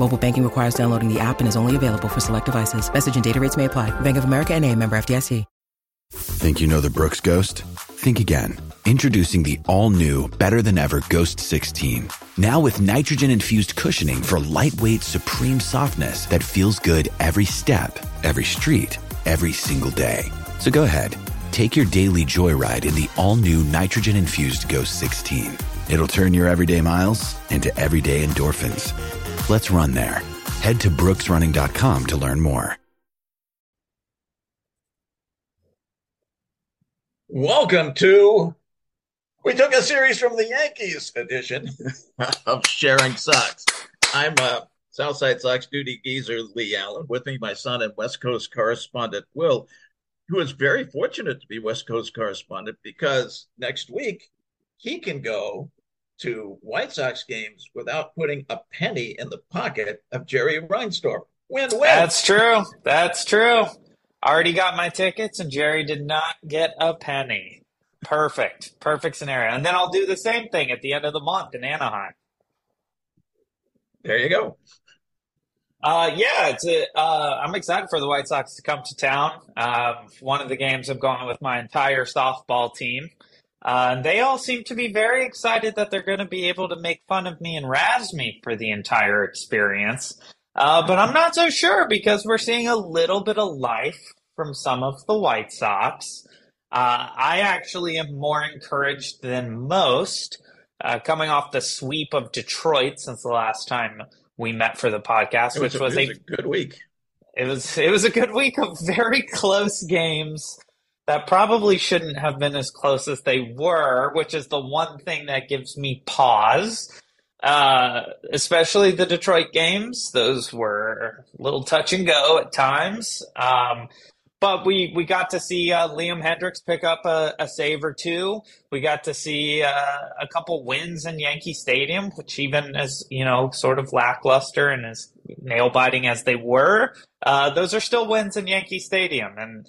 Mobile banking requires downloading the app and is only available for select devices. Message and data rates may apply. Bank of America and a member FDIC. Think you know the Brooks Ghost? Think again. Introducing the all-new, better-than-ever Ghost 16. Now with nitrogen-infused cushioning for lightweight, supreme softness that feels good every step, every street, every single day. So go ahead, take your daily joyride in the all-new nitrogen-infused Ghost 16. It'll turn your everyday miles into everyday endorphins. Let's run there. Head to brooksrunning.com to learn more. Welcome to we took a series from the Yankees edition of Sharing Sox. I'm uh, Southside Sox duty geezer Leigh Allan. With me, my son and West Coast correspondent Will, who is very fortunate to be West Coast correspondent because next week he can go to White Sox games without putting a penny in the pocket of Jerry Reinsdorf. Win win. That's true. That's true. I Already got my tickets, and Jerry did not get a penny. Perfect. Perfect scenario. And then I'll do the same thing at the end of the month in Anaheim. There you go. Uh, yeah, it's a, uh, I'm excited for the White Sox to come to town. Um, one of the games I'm going with my entire softball team. Uh, and they all seem to be very excited that they're going to be able to make fun of me and razz me for the entire experience. Uh, but I'm not so sure because we're seeing a little bit of life from some of the White Sox. Uh, I actually am more encouraged than most uh, coming off the sweep of Detroit since the last time we met for the podcast, was which was, a, was a, a good week. It was it was a good week of very close games that probably shouldn't have been as close as they were, which is the one thing that gives me pause uh, especially the Detroit games. Those were a little touch and go at times. Um, but we, we got to see uh, Liam Hendriks pick up a, a, save or two. We got to see uh, a couple wins in Yankee Stadium, which even as you know, sort of lackluster and as nail biting as they were, uh, those are still wins in Yankee Stadium. And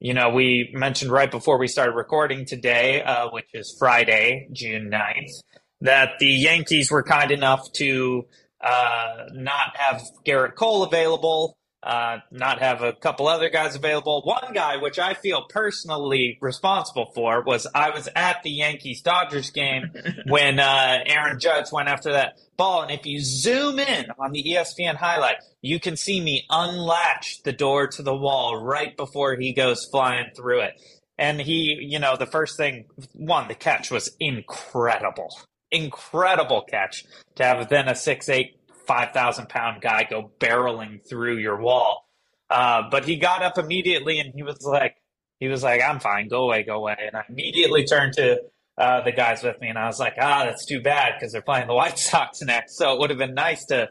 you know, we mentioned right before we started recording today, uh, which is Friday, June 9th, that the Yankees were kind enough to uh, not have Gerrit Cole available, uh, not have a couple other guys available. One guy, which I feel personally responsible for, was I was at the Yankees Dodgers game when uh, Aaron Judge went after that ball. And if you zoom in on the ESPN highlight, you can see me unlatch the door to the wall right before he goes flying through it. And he, you know, the first thing, one, the catch was incredible incredible catch to have then a six eight five thousand pound guy go barreling through your wall. Uh, but he got up immediately and he was like, he was like, I'm fine, go away, go away. And I immediately turned to uh, the guys with me and I was like, ah, that's too bad because they're playing the White Sox next. So it would have been nice to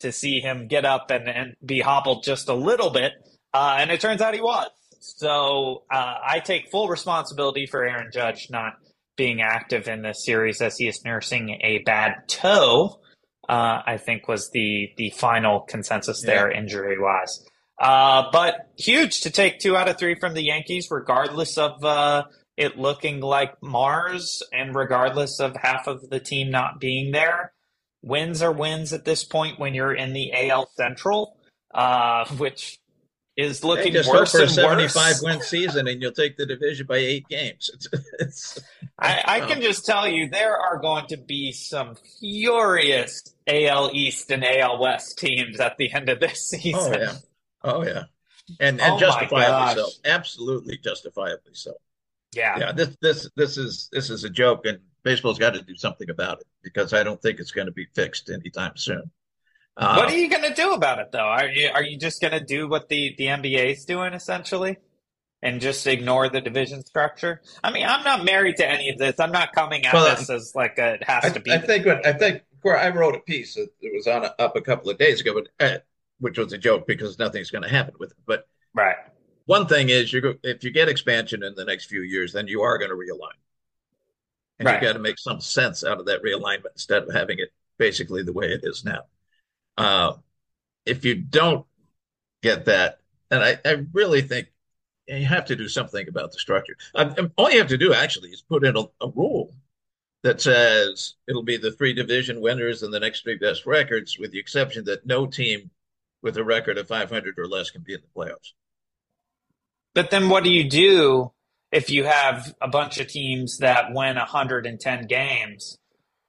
to see him get up and, and be hobbled just a little bit. Uh, and it turns out he was. So uh, I take full responsibility for Aaron Judge not being active in this series as he is nursing a bad toe. Uh, I think was the the final consensus there, yeah. injury wise. Uh, but huge to take two out of three from the Yankees, regardless of uh, it looking like Mars and regardless of half of the team not being there. Wins are wins at this point when you're in the AL Central, uh, which is looking hey, worse for a 75 worse. win season and you'll take the division by eight games. It's, it's, I, I oh. can just tell you there are going to be some furious AL East and AL West teams at the end of this season. Oh yeah, oh yeah, and and Oh, justifiably so. Absolutely justifiably so. Yeah. Yeah, this this this is this is a joke, and baseball's got to do something about it because I don't think it's going to be fixed anytime soon. Uh, what are you going to do about it, though? Are you are you just going to do what the the NBA is doing essentially, and just ignore the division structure? I mean, I'm not married to any of this. I'm not coming at Well, this as like a, it has I, to be. I think when I think Cor- I wrote a piece that it was on up a couple of days ago, but uh, which was a joke because nothing's going to happen with it. But right. one thing is, you if you get expansion in the next few years, then you are going to realign, and Right. you got to make some sense out of that realignment instead of having it basically the way it is now. Uh, if you don't get that, and I, I really think you have to do something about the structure. I, all you have to do actually is put in a, a rule that says it'll be the three division winners and the next three best records, with the exception that no team with a record of 500 or less can be in the playoffs. But then what do you do if you have a bunch of teams that win 110 games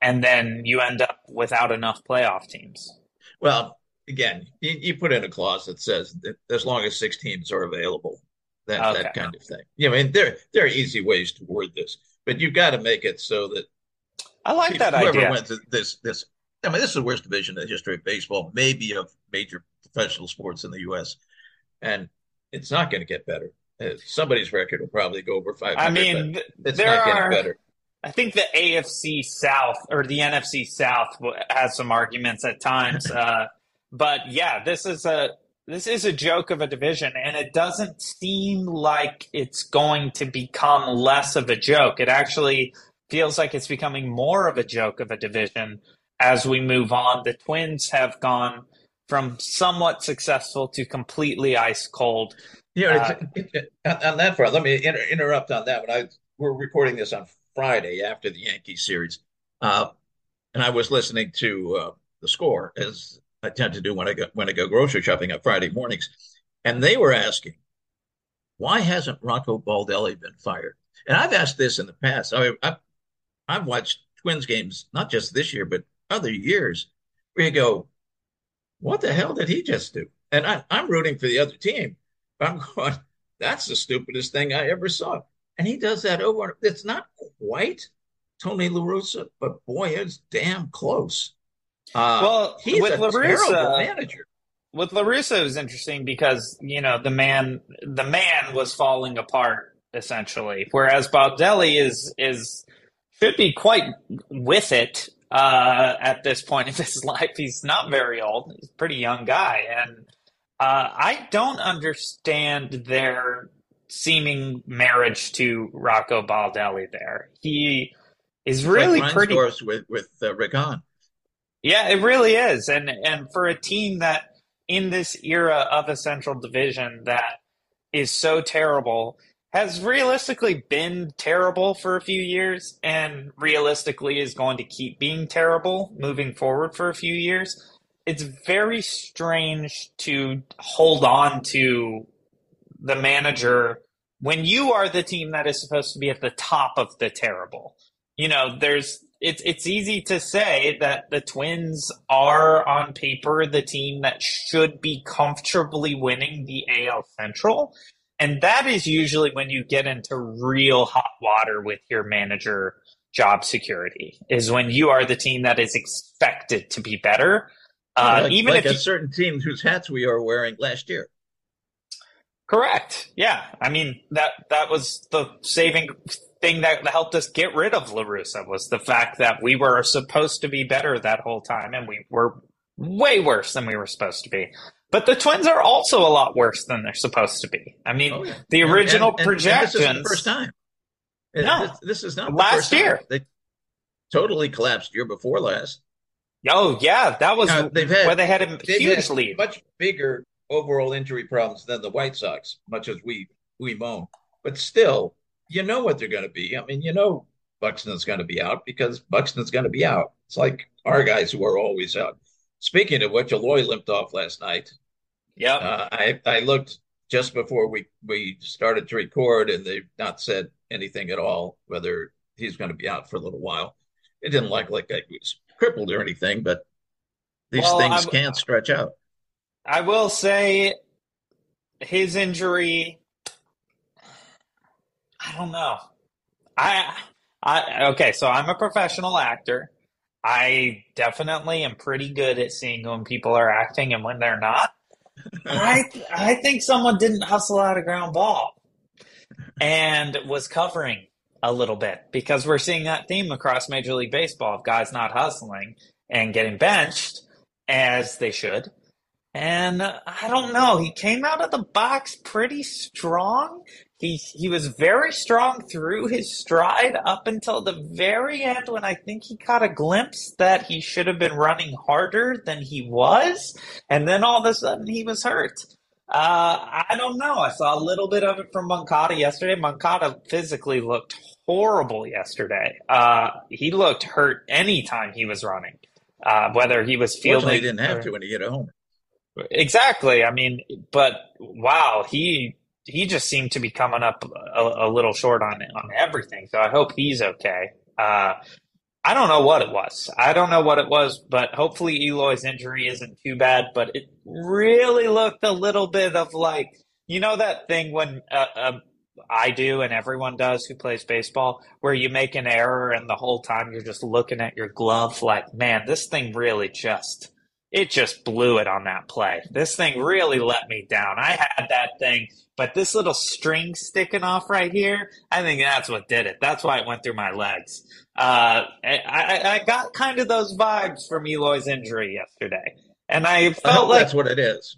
and then you end up without enough playoff teams? Well, again, you, you put in a clause that says that as long as six teams are available, that Okay. that kind of thing. You know, I mean, there there are easy ways to word this, but you've got to make it so that I like that whoever idea. wins this this. I mean, this is the worst division in the history of baseball, maybe of major professional sports in the U.S., and it's not going to get better. Uh, Somebody's record will probably go over five. I mean, it's there not getting better. I think the AFC South or the NFC South has some arguments at times, uh, but yeah, this is a this is a joke of a division, and it doesn't seem like it's going to become less of a joke. It actually feels like it's becoming more of a joke of a division as we move on. The Twins have gone from somewhat successful to completely ice cold. Know, Uh, on, on that front, let me inter- interrupt on that one. I we're recording this on Friday after the Yankees series, uh, and I was listening to uh, the score as I tend to do when I go when I go grocery shopping on Friday mornings, and they were asking, why hasn't Rocco Baldelli been fired? And I've asked this in the past. I, I've I've watched Twins games not just this year but other years, where you go, what the hell did he just do? And I, I'm rooting for the other team. I'm going, that's the stupidest thing I ever saw. And he does that over. It's not quite Tony La Russa, but boy, it's damn close. Uh, Well, he's with a terrible manager. with La Russa it was interesting because you know the man the man was falling apart essentially, whereas Baldelli is is should be quite with it uh, at this point in his life. He's not very old; he's a pretty young guy, and uh, I don't understand their seeming marriage to Rocco Baldelli. There, he is really like pretty. With with uh, Hahn. Yeah, it really is. And and for a team that in this era of a central division that is so terrible has realistically been terrible for a few years and realistically is going to keep being terrible moving forward for a few years. It's very strange to hold on to the manager when you are the team that is supposed to be at the top of the terrible. You know, there's it's it's easy to say that the Twins are on paper the team that should be comfortably winning the AL Central. And that is usually when you get into real hot water with your manager job security, is when you are the team that is expected to be better. Uh, like, even like if a you, certain team whose hats we are wearing last year. Correct. Yeah. I mean that that was the saving thing that helped us get rid of La Russa was the fact that we were supposed to be better that whole time and we were way worse than we were supposed to be. But the Twins are also a lot worse than they're supposed to be. I mean, Oh, yeah. the original and- and- and projections. this is the first time. No. this, this is not the Last first time. year. They totally collapsed year before last. Oh yeah, that was Now, they've had where they had a huge had lead. much bigger overall injury problems than the White Sox, much as we we moan. But still, you know what they're going to be. I mean, you know Buxton's going to be out because Buxton's going to be out. It's like our guys who are always out. Speaking of which, Eloy limped off last night. Yeah, uh, I I looked just before we we started to record, and they've not said anything at all whether he's going to be out for a little while. It didn't look like he was crippled or anything, but these well, things I, can't stretch out. I will say his injury. I don't know. I I okay, so I'm a professional actor. I definitely am pretty good at seeing when people are acting and when they're not. I I think someone didn't hustle out a ground ball and was covering a little bit because we're seeing that theme across Major League Baseball of guys not hustling and getting benched as they should. And I don't know, he came out of the box pretty strong. He he was very strong through his stride up until the very end when I think he caught a glimpse that he should have been running harder than he was, and then all of a sudden he was hurt. Uh, I don't know. I saw a little bit of it from Moncada yesterday. Moncada physically looked horrible yesterday. Uh, he looked hurt anytime he was running, uh, whether he was fielding. He didn't have or, to when he hit a home. Exactly. I mean, but wow, he he just seemed to be coming up a, a little short on on everything. So I hope he's okay. Uh, I don't know what it was. I don't know what it was, but hopefully Eloy's injury isn't too bad. But it really looked a little bit of like you know that thing when uh, uh, I do and everyone does who plays baseball, where you make an error and the whole time you're just looking at your glove like, man, this thing really just it just blew it on that play. This thing really let me down. I had that thing, but this little string sticking off right here, I think that's what did it. That's why it went through my legs. Uh, I, I, got kind of those vibes from Eloy's injury yesterday. And I felt I like that's what it is.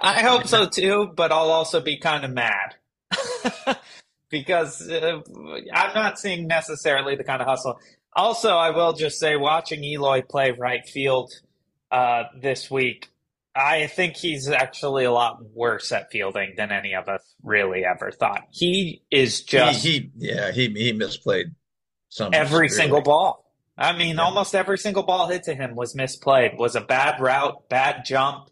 I hope so too, but I'll also be kind of mad because uh, I'm not seeing necessarily the kind of hustle. Also, I will just say, watching Eloy play right field uh, this week, I think he's actually a lot worse at fielding than any of us really ever thought. He is just he, he yeah he he misplayed some every really. single ball. I mean, yeah. almost every single ball hit to him was misplayed. Was a bad route, bad jump,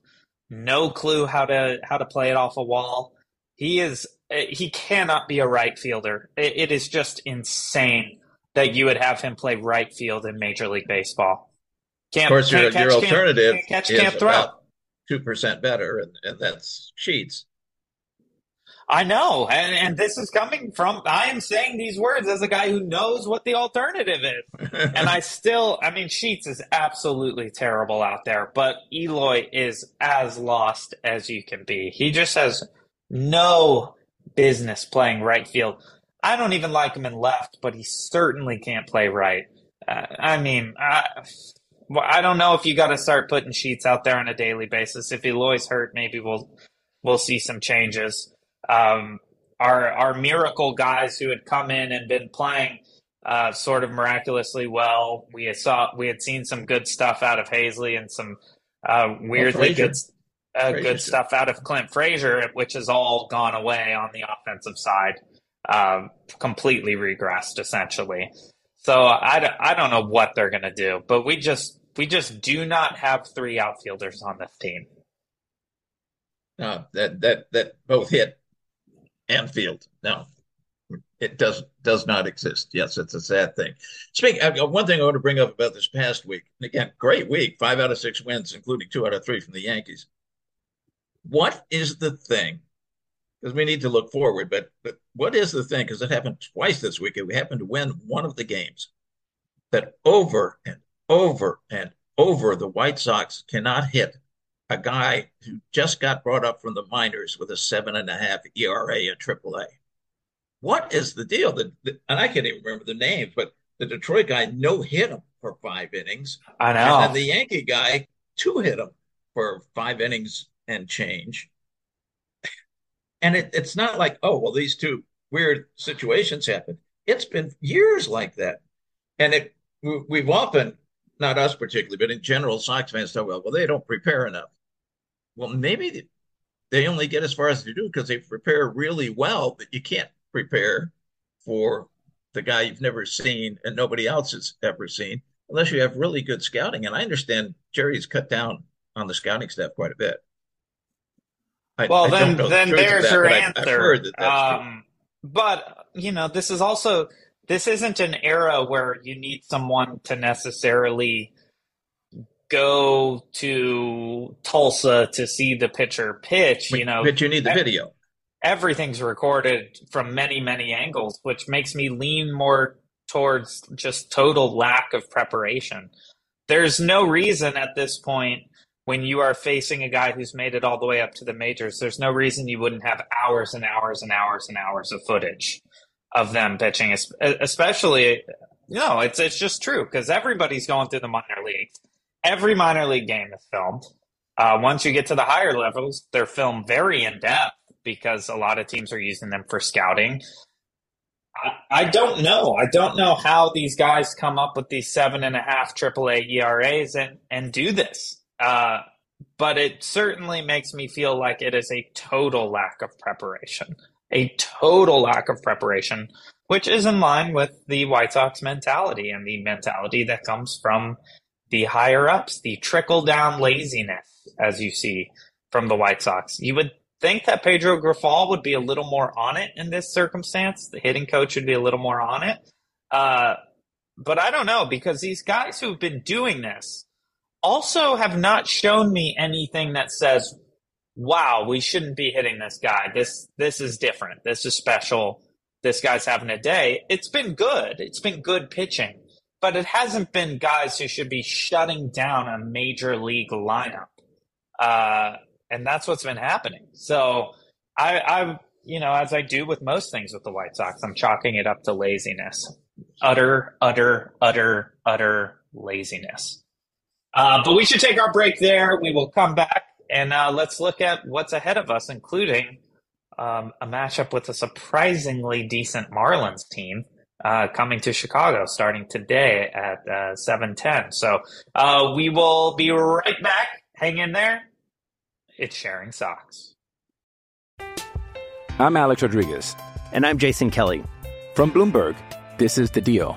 no clue how to how to play it off a wall. He is he cannot be a right fielder. it, it is just insane that you would have him play right field in Major League Baseball. Can't, of course, your, catch, your alternative can't, catch, is can't about two percent better, and, and that's Sheets. I know, and, and this is coming from. I am saying these words as a guy who knows what the alternative is, and I still. I mean, Sheets is absolutely terrible out there, but Eloy is as lost as you can be. He just has no business playing right field. I don't even like him in left, but he certainly can't play right. Uh, I mean, I, well, I don't know if you got to start putting sheets out there on a daily basis. If Eloy's hurt, maybe we'll we'll see some changes. Um, our our miracle guys who had come in and been playing uh, sort of miraculously well. We had saw we had seen some good stuff out of Haseley and some uh, weirdly good uh, good stuff out of Clint Frazier, which has all gone away on the offensive side, um, completely regressed essentially. So I, I don't know what they're going to do, but we just we just do not have three outfielders on this team. No, that that that both hit and field. No, it does does not exist. Yes, it's a sad thing. Speaking, uh, one thing I want to bring up about this past week. Again, great week, five out of six wins, including two out of three from the Yankees. What is the thing? Because we need to look forward, but but what is the thing? Because it happened twice this week, and we happened to win one of the games. That over and over and over, the White Sox cannot hit a guy who just got brought up from the minors with a seven and a half ERA at AAA. What is the deal? The, the, and I can't even remember the names, but the Detroit guy no hit him for five innings. I know. And the Yankee guy two hit him for five innings and change. And it, it's not like, oh, well, these two weird situations happened. It's been years like that. And it we've often not us particularly, but in general, Sox fans talk, well, well, they don't prepare enough. Well, maybe they only get as far as they do because they prepare really well, but you can't prepare for the guy you've never seen and nobody else has ever seen unless you have really good scouting. And I understand Jerry's cut down on the scouting staff quite a bit. I, well, I then then there's that, your answer. Um, but you know, this is also this isn't an era where you need someone to necessarily go to Tulsa to see the pitcher pitch. You know, but you need the video. Everything's recorded from many many angles, which makes me lean more towards just total lack of preparation. There's no reason at this point when you are facing a guy who's made it all the way up to the majors, there's no reason you wouldn't have hours and hours and hours and hours of footage of them pitching, especially, you know, it's, it's just true because everybody's going through the minor leagues. Every minor league game is filmed. Uh, once you get to the higher levels, they're filmed very in depth because a lot of teams are using them for scouting. I, don't know. I don't know how these guys come up with these seven and a half AAA ERAs and, and do this. Uh, but it certainly makes me feel like it is a total lack of preparation. A total lack of preparation, which is in line with the White Sox mentality and the mentality that comes from the higher ups, the trickle down laziness, as you see from the White Sox. You would think that Pedro Grifol would be a little more on it in this circumstance. The hitting coach would be a little more on it. Uh, but I don't know because these guys who've been doing this also have not shown me anything that says, wow, we shouldn't be hitting this guy. This this is different. This is special. This guy's having a day. It's been good. It's been good pitching. But it hasn't been guys who should be shutting down a major league lineup. Uh, and that's what's been happening. So I, I, you know, as I do with most things with the White Sox, I'm chalking it up to laziness. Utter, utter, utter, utter laziness. Uh, but we should take our break there. We will come back and uh, let's look at what's ahead of us, including um, a matchup with a surprisingly decent Marlins team uh, coming to Chicago starting today at uh, 7:10. So uh, we will be right back. Hang in there. It's Sharing Sox. I'm Alex Rodriguez, and I'm Jason Kelly from Bloomberg. This is the Deal.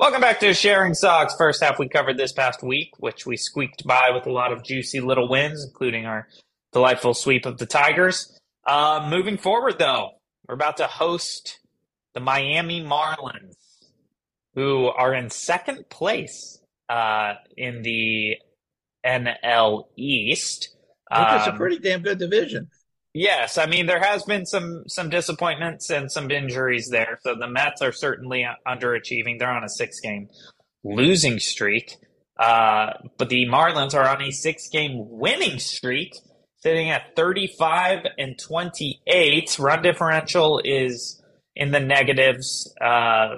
Welcome back to Sharing Sox. First half we covered this past week, which we squeaked by with a lot of juicy little wins, including our delightful sweep of the Tigers. Uh, moving forward, though, we're about to host the Miami Marlins, who are in second place uh, in the NL East. I Um, it's a um, pretty damn good division. Yes, I mean there has been some some disappointments and some injuries there. So the Mets are certainly underachieving. They're on a six game losing streak, uh, but the Marlins are on a six game winning streak, sitting at thirty five and twenty eight. Run differential is in the negatives, uh,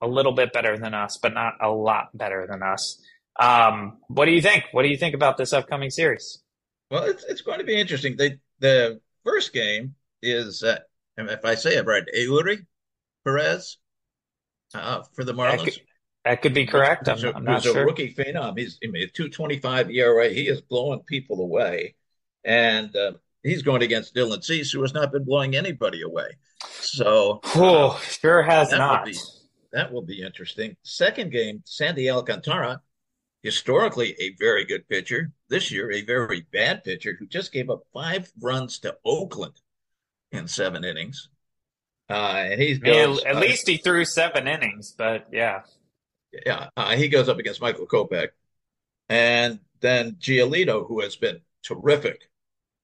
a little bit better than us, but not a lot better than us. Um, what do you think? What do you think about this upcoming series? Well, it's it's going to be interesting. They, the first game is, uh, if I say it right, Eury Perez uh, for the Marlins. That could, that could be correct. I'm, a, I'm not sure. a rookie phenom. He's I mean, 225 ERA. He is blowing people away. And uh, he's going against Dylan Cease, who has not been blowing anybody away. So, oh, sure has that not. Will be, that will be interesting. Second game, Sandy Alcantara historically a very good pitcher. This year, a very bad pitcher who just gave up five runs to Oakland in seven innings. Uh, and he's goes, at uh, least he threw seven innings, but yeah, yeah, uh, he goes up against Michael Kopech, and then Giolito, who has been terrific,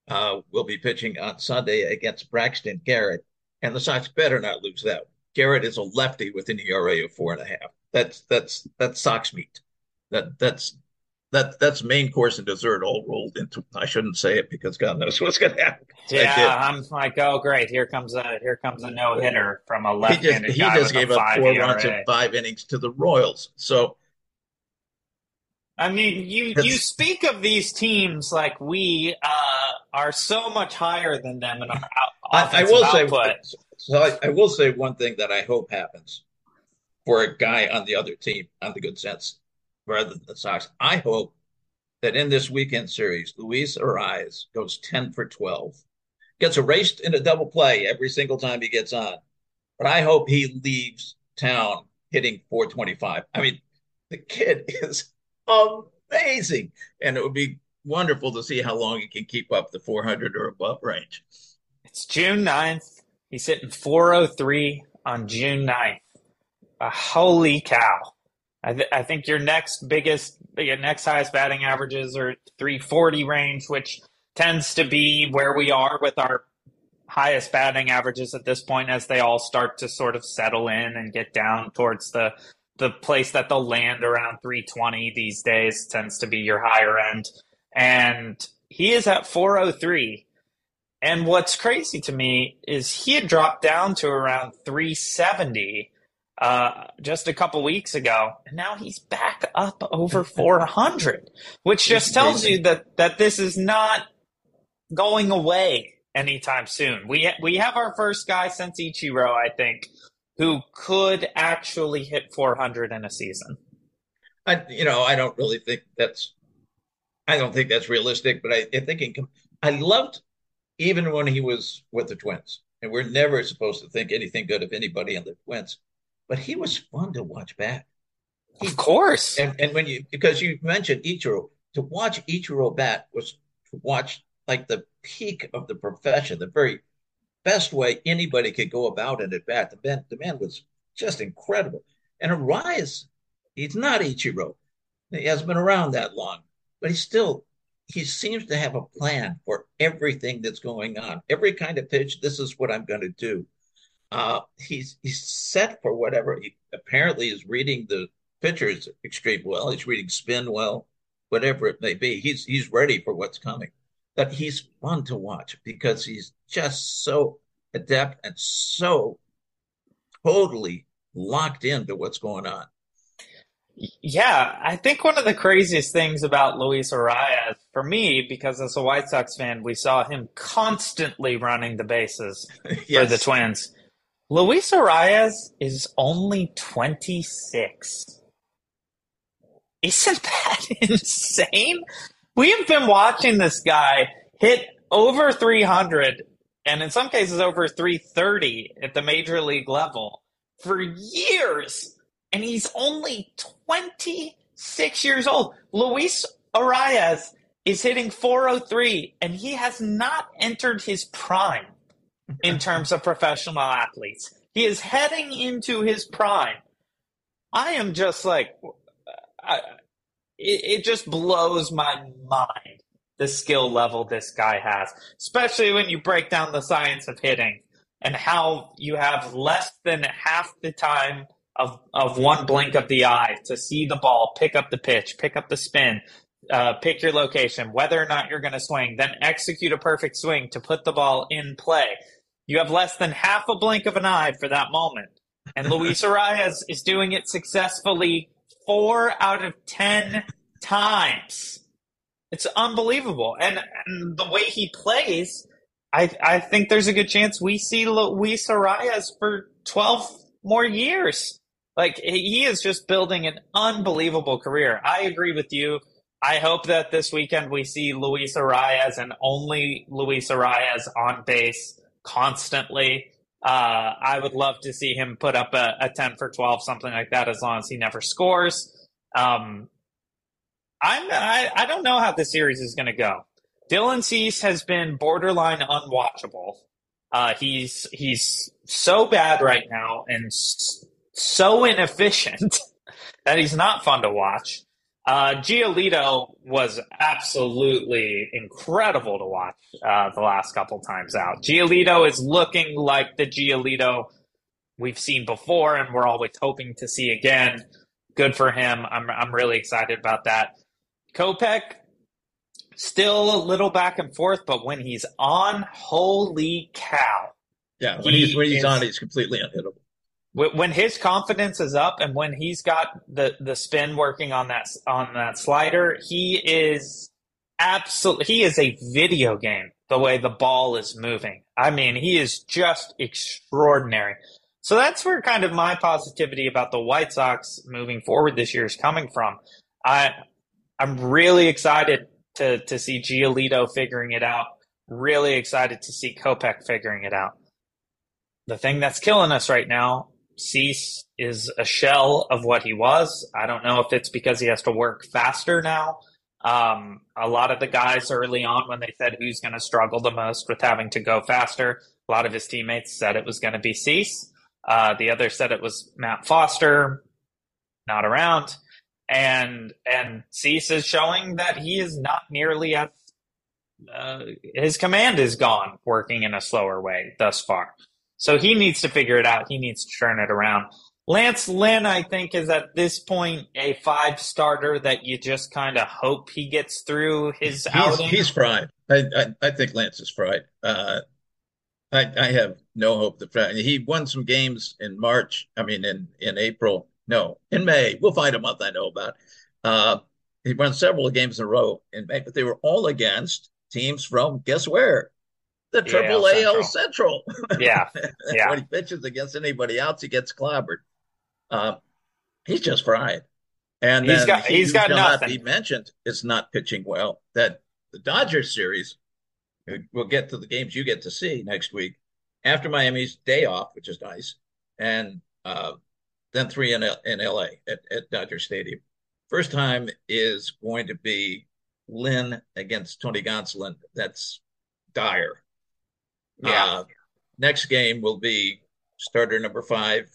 uh, will be pitching on Sunday against Braxton Garrett, and the Sox better not lose that. Garrett is a lefty with an ERA of four and a half. That's that's that's Sox meat that that's that that's main course and dessert all rolled into. I shouldn't say it because God knows what's going to happen. Yeah, I'm like, oh great, here comes a here comes a no hitter from a left-handed he just, guy He just gave up four ERA. runs in five innings to the Royals. So, I mean, you you speak of these teams like we uh, are so much higher than them in our out, I, I will output. say. So I, I will say one thing that I hope happens for a guy on the other team on the good sense rather than the Sox. I hope that in this weekend series, Luis Arraez goes 10 for 12, gets erased in a double play every single time he gets on. But I hope he leaves town hitting 425. I mean, the kid is amazing. And it would be wonderful to see how long he can keep up the 400 or above range. It's June 9th. He's hitting 403 on June 9th. Uh, holy cow. I, th- I think your next biggest, your next highest batting averages are 340 range, which tends to be where we are with our highest batting averages at this point as they all start to sort of settle in and get down towards the the place that they'll land around 320 these days tends to be your higher end. And he is at 403 and what's crazy to me is he had dropped down to around 370 uh, just a couple weeks ago, and now he's back up over 400, which just tells you that that this is not going away anytime soon. We we have our first guy since Ichiro, I think, who could actually hit 400 in a season. I you know I don't really think that's I don't think that's realistic, but I, I think in, I loved even when he was with the Twins, and we're never supposed to think anything good of anybody on the Twins but he was fun to watch back. He, of course. And, and when you, because you mentioned Ichiro, to watch Ichiro bat was to watch like the peak of the profession, the very best way anybody could go about it at bat. The man, the man was just incredible. And Arraez, he's not Ichiro. He hasn't been around that long, but he's still, he seems to have a plan for everything that's going on. Every kind of pitch, this is what I'm going to do. Uh, he's he's set for whatever. He apparently is reading the pitchers extreme well. He's reading spin well, whatever it may be. He's he's ready for what's coming. But he's fun to watch because he's just so adept and so totally locked into what's going on. Yeah, I think one of the craziest things about Luis Arraez, for me, because as a White Sox fan, we saw him constantly running the bases yes. for the Twins. Luis Arraez is only 26. Isn't that insane? We have been watching this guy hit over 300 and in some cases over 330 at the major league level for years. And he's only 26 years old. Luis Arraez is hitting 403 and he has not entered his prime in terms of professional athletes. He is heading into his prime. I am just like, I, it, it just blows my mind the skill level this guy has, especially when you break down the science of hitting and how you have less than half the time of, of one blink of the eye to see the ball, pick up the pitch, pick up the spin, uh, pick your location, whether or not you're going to swing, then execute a perfect swing to put the ball in play. You have less than half a blink of an eye for that moment. And Luis Arraez is doing it successfully four out of 10 times. It's unbelievable. And, and the way he plays, I, I think there's a good chance we see Luis Arraez for 12 more years. Like, he is just building an unbelievable career. I agree with you. I hope that this weekend we see Luis Arraez and only Luis Arraez on base constantly. Uh, I would love to see him put up a, a, 10 for 12, something like that, as long as he never scores. Um, I'm, I, I don't know how the series is going to go. Dylan Cease has been borderline unwatchable. Uh, he's he's so bad right now and so inefficient that he's not fun to watch. Uh, Giolito was absolutely incredible to watch uh, the last couple times out. Giolito is looking like the Giolito we've seen before, and we're always hoping to see again. Good for him. I'm I'm really excited about that. Kopech still a little back and forth, but when he's on, holy cow! Yeah, when he he's when he's is, on, he's completely unhittable when his confidence is up and when he's got the the spin working on that on that slider, he is absolutely he is a video game the way the ball is moving. I mean, he is just extraordinary. So that's where kind of my positivity about the White Sox moving forward this year is coming from. I I'm really excited to to see Giolito figuring it out. Really excited to see Kopech figuring it out. The thing that's killing us right now Cease is a shell of what he was. I don't know if it's because he has to work faster now. Um, a lot of the guys early on, when they said who's going to struggle the most with having to go faster, a lot of his teammates said it was going to be Cease. Uh, the other said it was Matt Foster, not around, and and Cease is showing that he is not nearly as uh, his command is gone, working in a slower way thus far. So he needs to figure it out. He needs to turn it around. Lance Lynn, I think, is at this point a five starter that you just kind of hope he gets through his he's, outing. He's fried. I, I, I think Lance is fried. Uh, I, I have no hope that he won some games in March. I mean, in in April. No, in May. We'll find a month I know about. Uh, he won several games in a row in May, but they were all against teams from guess where? The Triple AL Central. Yeah, yeah. when he pitches against anybody else, he gets clobbered. Uh, he's just fried. And he's got he, he's got nothing. he mentioned it's not pitching well. That the Dodgers series, we'll get to the games you get to see next week after Miami's day off, which is nice, and uh, then three in, L- in LA at, at Dodger Stadium. First time is going to be Lynn against Tony Gonsolin. That's dire. Yeah. Uh, next game will be starter number five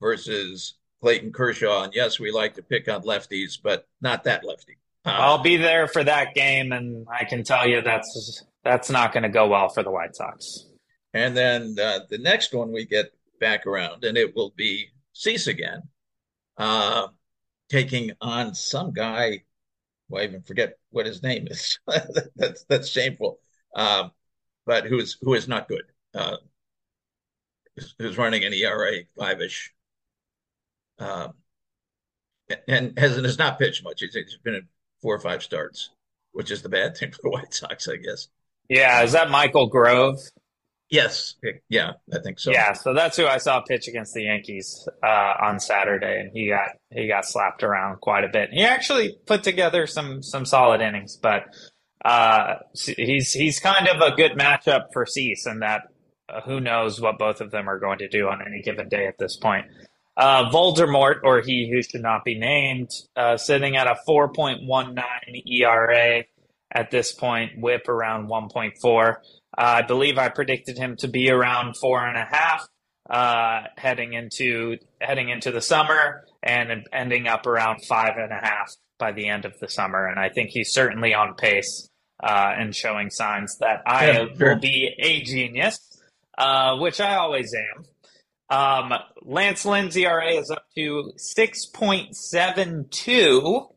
versus Clayton Kershaw. And yes, we like to pick on lefties, but not that lefty. Uh, I'll be there for that game, and I can tell you that's that's not going to go well for the White Sox. And then uh, the next one we get back around, and it will be Cease again, uh, taking on some guy. Well, I even forget what his name is. that's that's shameful. Um, but who is who is not good. Uh, who's running an ERA five ish, um, and has has not pitched much. He's, he's been in four or five starts, which is the bad thing for the White Sox, I guess. Yeah, is that Michael Grove? Yes, yeah, I think so. Yeah, so that's who I saw pitch against the Yankees uh, on Saturday, and he got he got slapped around quite a bit. He actually put together some some solid innings, but uh, he's he's kind of a good matchup for Cease, and that uh, who knows what both of them are going to do on any given day at this point. Uh, Voldemort, or he who should not be named, uh, sitting at a 4.19 ERA at this point, whip around 1.4. Uh, I believe I predicted him to be around four and a half uh, heading into heading into the summer, and ending up around five and a half by the end of the summer. And I think he's certainly on pace uh, and showing signs that I Yeah, sure. will be a genius, uh, which I always am. Um, Lance Lynn's ERA is up to 6.72.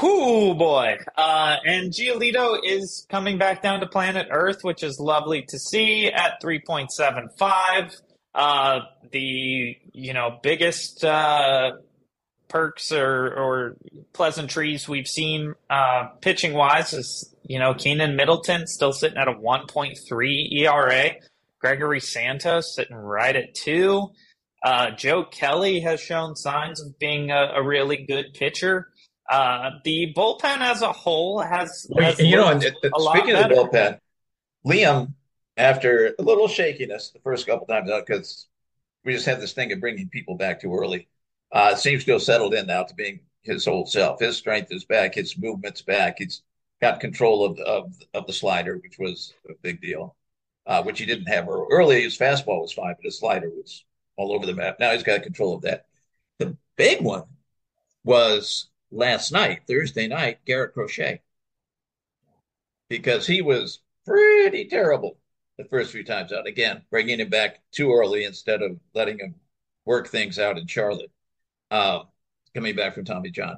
Whoo boy. Uh, and Giolito is coming back down to planet Earth, which is lovely to see at 3.75. Uh, the, you know, biggest, uh, perks or, or pleasantries we've seen, uh, pitching wise is, you know, Keynan Middleton still sitting at a 1.3 ERA. Gregory Santos sitting right at two. Uh, Joe Kelly has shown signs of being a, a really good pitcher. Uh, the bullpen as a whole has, has you know, looked and, a lot speaking of the bullpen, Liam, after a little shakiness the first couple times out, because we just had this thing of bringing people back too early, uh, seems to have settled in now to being his old self. His strength is back, his movement's back. He's got control of of, of the slider, which was a big deal, uh, which he didn't have early. His fastball was fine, but his slider was all over the map. Now he's got control of that. The big one was last night, Thursday night, Garrett Crochet, because he was pretty terrible the first few times out. Again, bringing him back too early instead of letting him work things out in Charlotte. Um, coming back from Tommy John,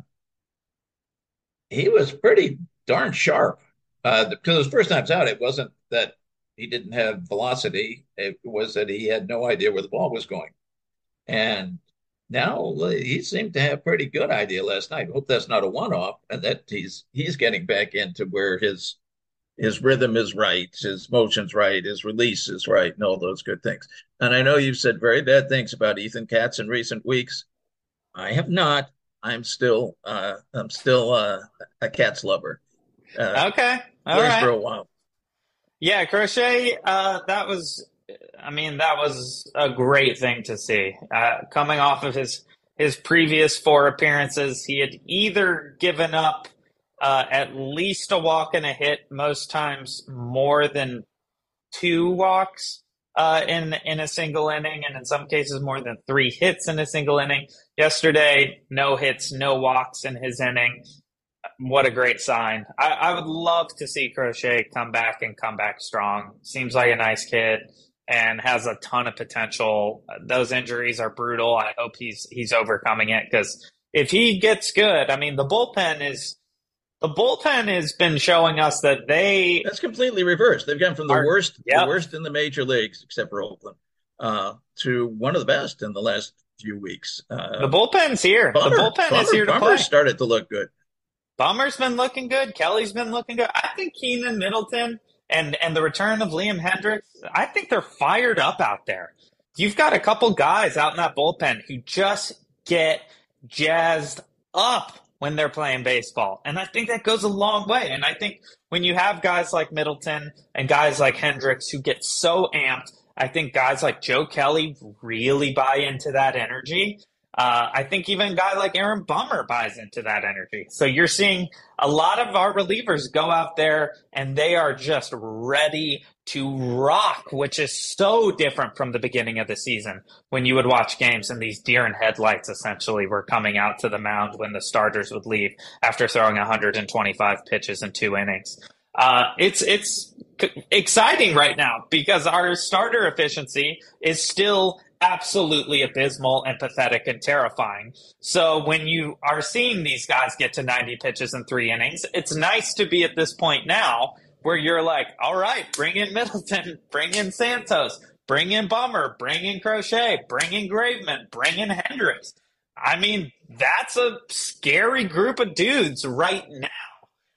he was pretty darn sharp. Uh, because those first times out, it wasn't that he didn't have velocity; it was that he had no idea where the ball was going. And now uh, he seemed to have pretty good idea last night. Hope that's not a one-off, and that he's he's getting back into where his his rhythm is right, his motion's right, his release is right, and all those good things. And I know you've said very bad things about Ethan Katz in recent weeks. I have not. I'm still uh, I'm still uh, a Katz lover. Uh, Okay. All right. for a while. Yeah, Crochet, uh, that was, I mean, that was a great thing to see. Uh, coming off of his, his previous four appearances, he had either given up uh, at least a walk and a hit, most times more than two walks uh, in in a single inning, and in some cases more than three hits in a single inning. Yesterday, no hits, no walks in his inning. What a great sign! I, I would love to see Crochet come back and come back strong. Seems like a nice kid and has a ton of potential. Those injuries are brutal. I hope he's he's overcoming it because if he gets good, I mean, the bullpen is the bullpen has been showing us that they That's completely reversed. They've gone from the Are- worst, Yep. the worst in the major leagues, except for Oakland, uh, to one of the best in the last few weeks. Uh, the bullpen's here. Bummer, the bullpen Bummer, is here to Bummer play. started to look good. Bummer's been looking good. Kelly's been looking good. I think Keynan Middleton and and the return of Liam Hendriks. I think they're fired up out there. You've got a couple guys out in that bullpen who just get jazzed up when they're playing baseball, and I think that goes a long way. And I think when you have guys like Middleton and guys like Hendriks who get so amped, I think guys like Joe Kelly really buy into that energy. Uh, I think even a guy like Aaron Bummer buys into that energy. So you're seeing a lot of our relievers go out there and they are just ready to rock, which is so different from the beginning of the season when you would watch games and these deer in headlights essentially were coming out to the mound when the starters would leave after throwing 125 pitches in two innings. Uh, it's it's exciting right now because our starter efficiency is still absolutely abysmal and pathetic and terrifying. So when you are seeing these guys get to 90 pitches in three innings, it's nice to be at this point now where you're like, all right, bring in Middleton, bring in Santos, bring in Bummer, bring in Crochet, bring in Graveman, bring in Hendriks. I mean, that's a scary group of dudes right now.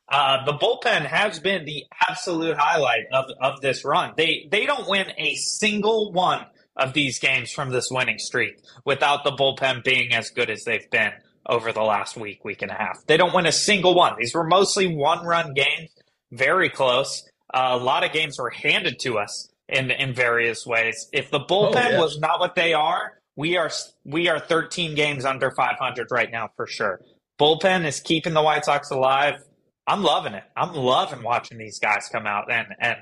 Uh, the bullpen has been the absolute highlight of, of this run. They they don't win a single one of these games from this winning streak without the bullpen being as good as they've been over the last week, week and a half. They don't win a single one. These were mostly one run games, very close. Uh, a lot of games were handed to us in in various ways. If the bullpen yes. was not what they are, we are we are 13 games under 500 right now for sure. Bullpen is keeping the White Sox alive. I'm loving it. I'm loving watching these guys come out and and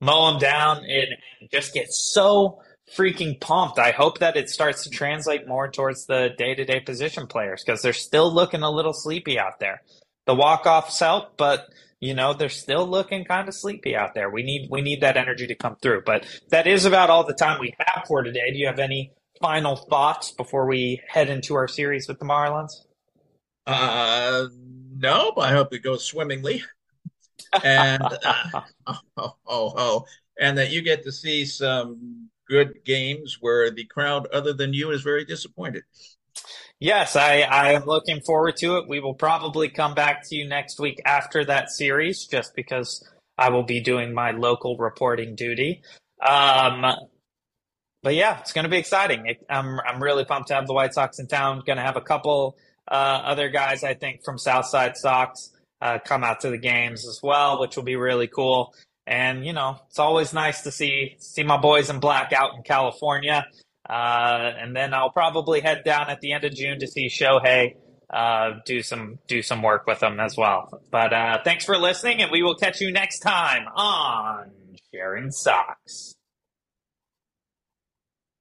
mow them down and, and just get so freaking pumped. I hope that it starts to translate more towards the day to day position players because they're still looking a little sleepy out there. the walk offs help, but you know they're still looking kind of sleepy out there. We need we need that energy to come through. But that is about all the time we have for today. Do you have any final thoughts before we head into our series with the Marlins? Uh, no, but I hope it goes swimmingly. And uh, oh, oh, oh, and that you get to see some good games where the crowd, other than you, is very disappointed. Yes, I, I am looking forward to it. We will probably come back to you next week after that series, just because I will be doing my local reporting duty. Um, but yeah, it's going to be exciting. It, I'm I'm really pumped to have the White Sox in town. Going to have a couple other guys, I think, from Southside Sox uh, come out to the games as well, which will be really cool. And you know, it's always nice to see see my boys in black out in California. Uh, and then I'll probably head down at the end of June to see Shohei. Uh, do some do some work with them as well. But uh, thanks for listening, and we will catch you next time on Sharing Sox.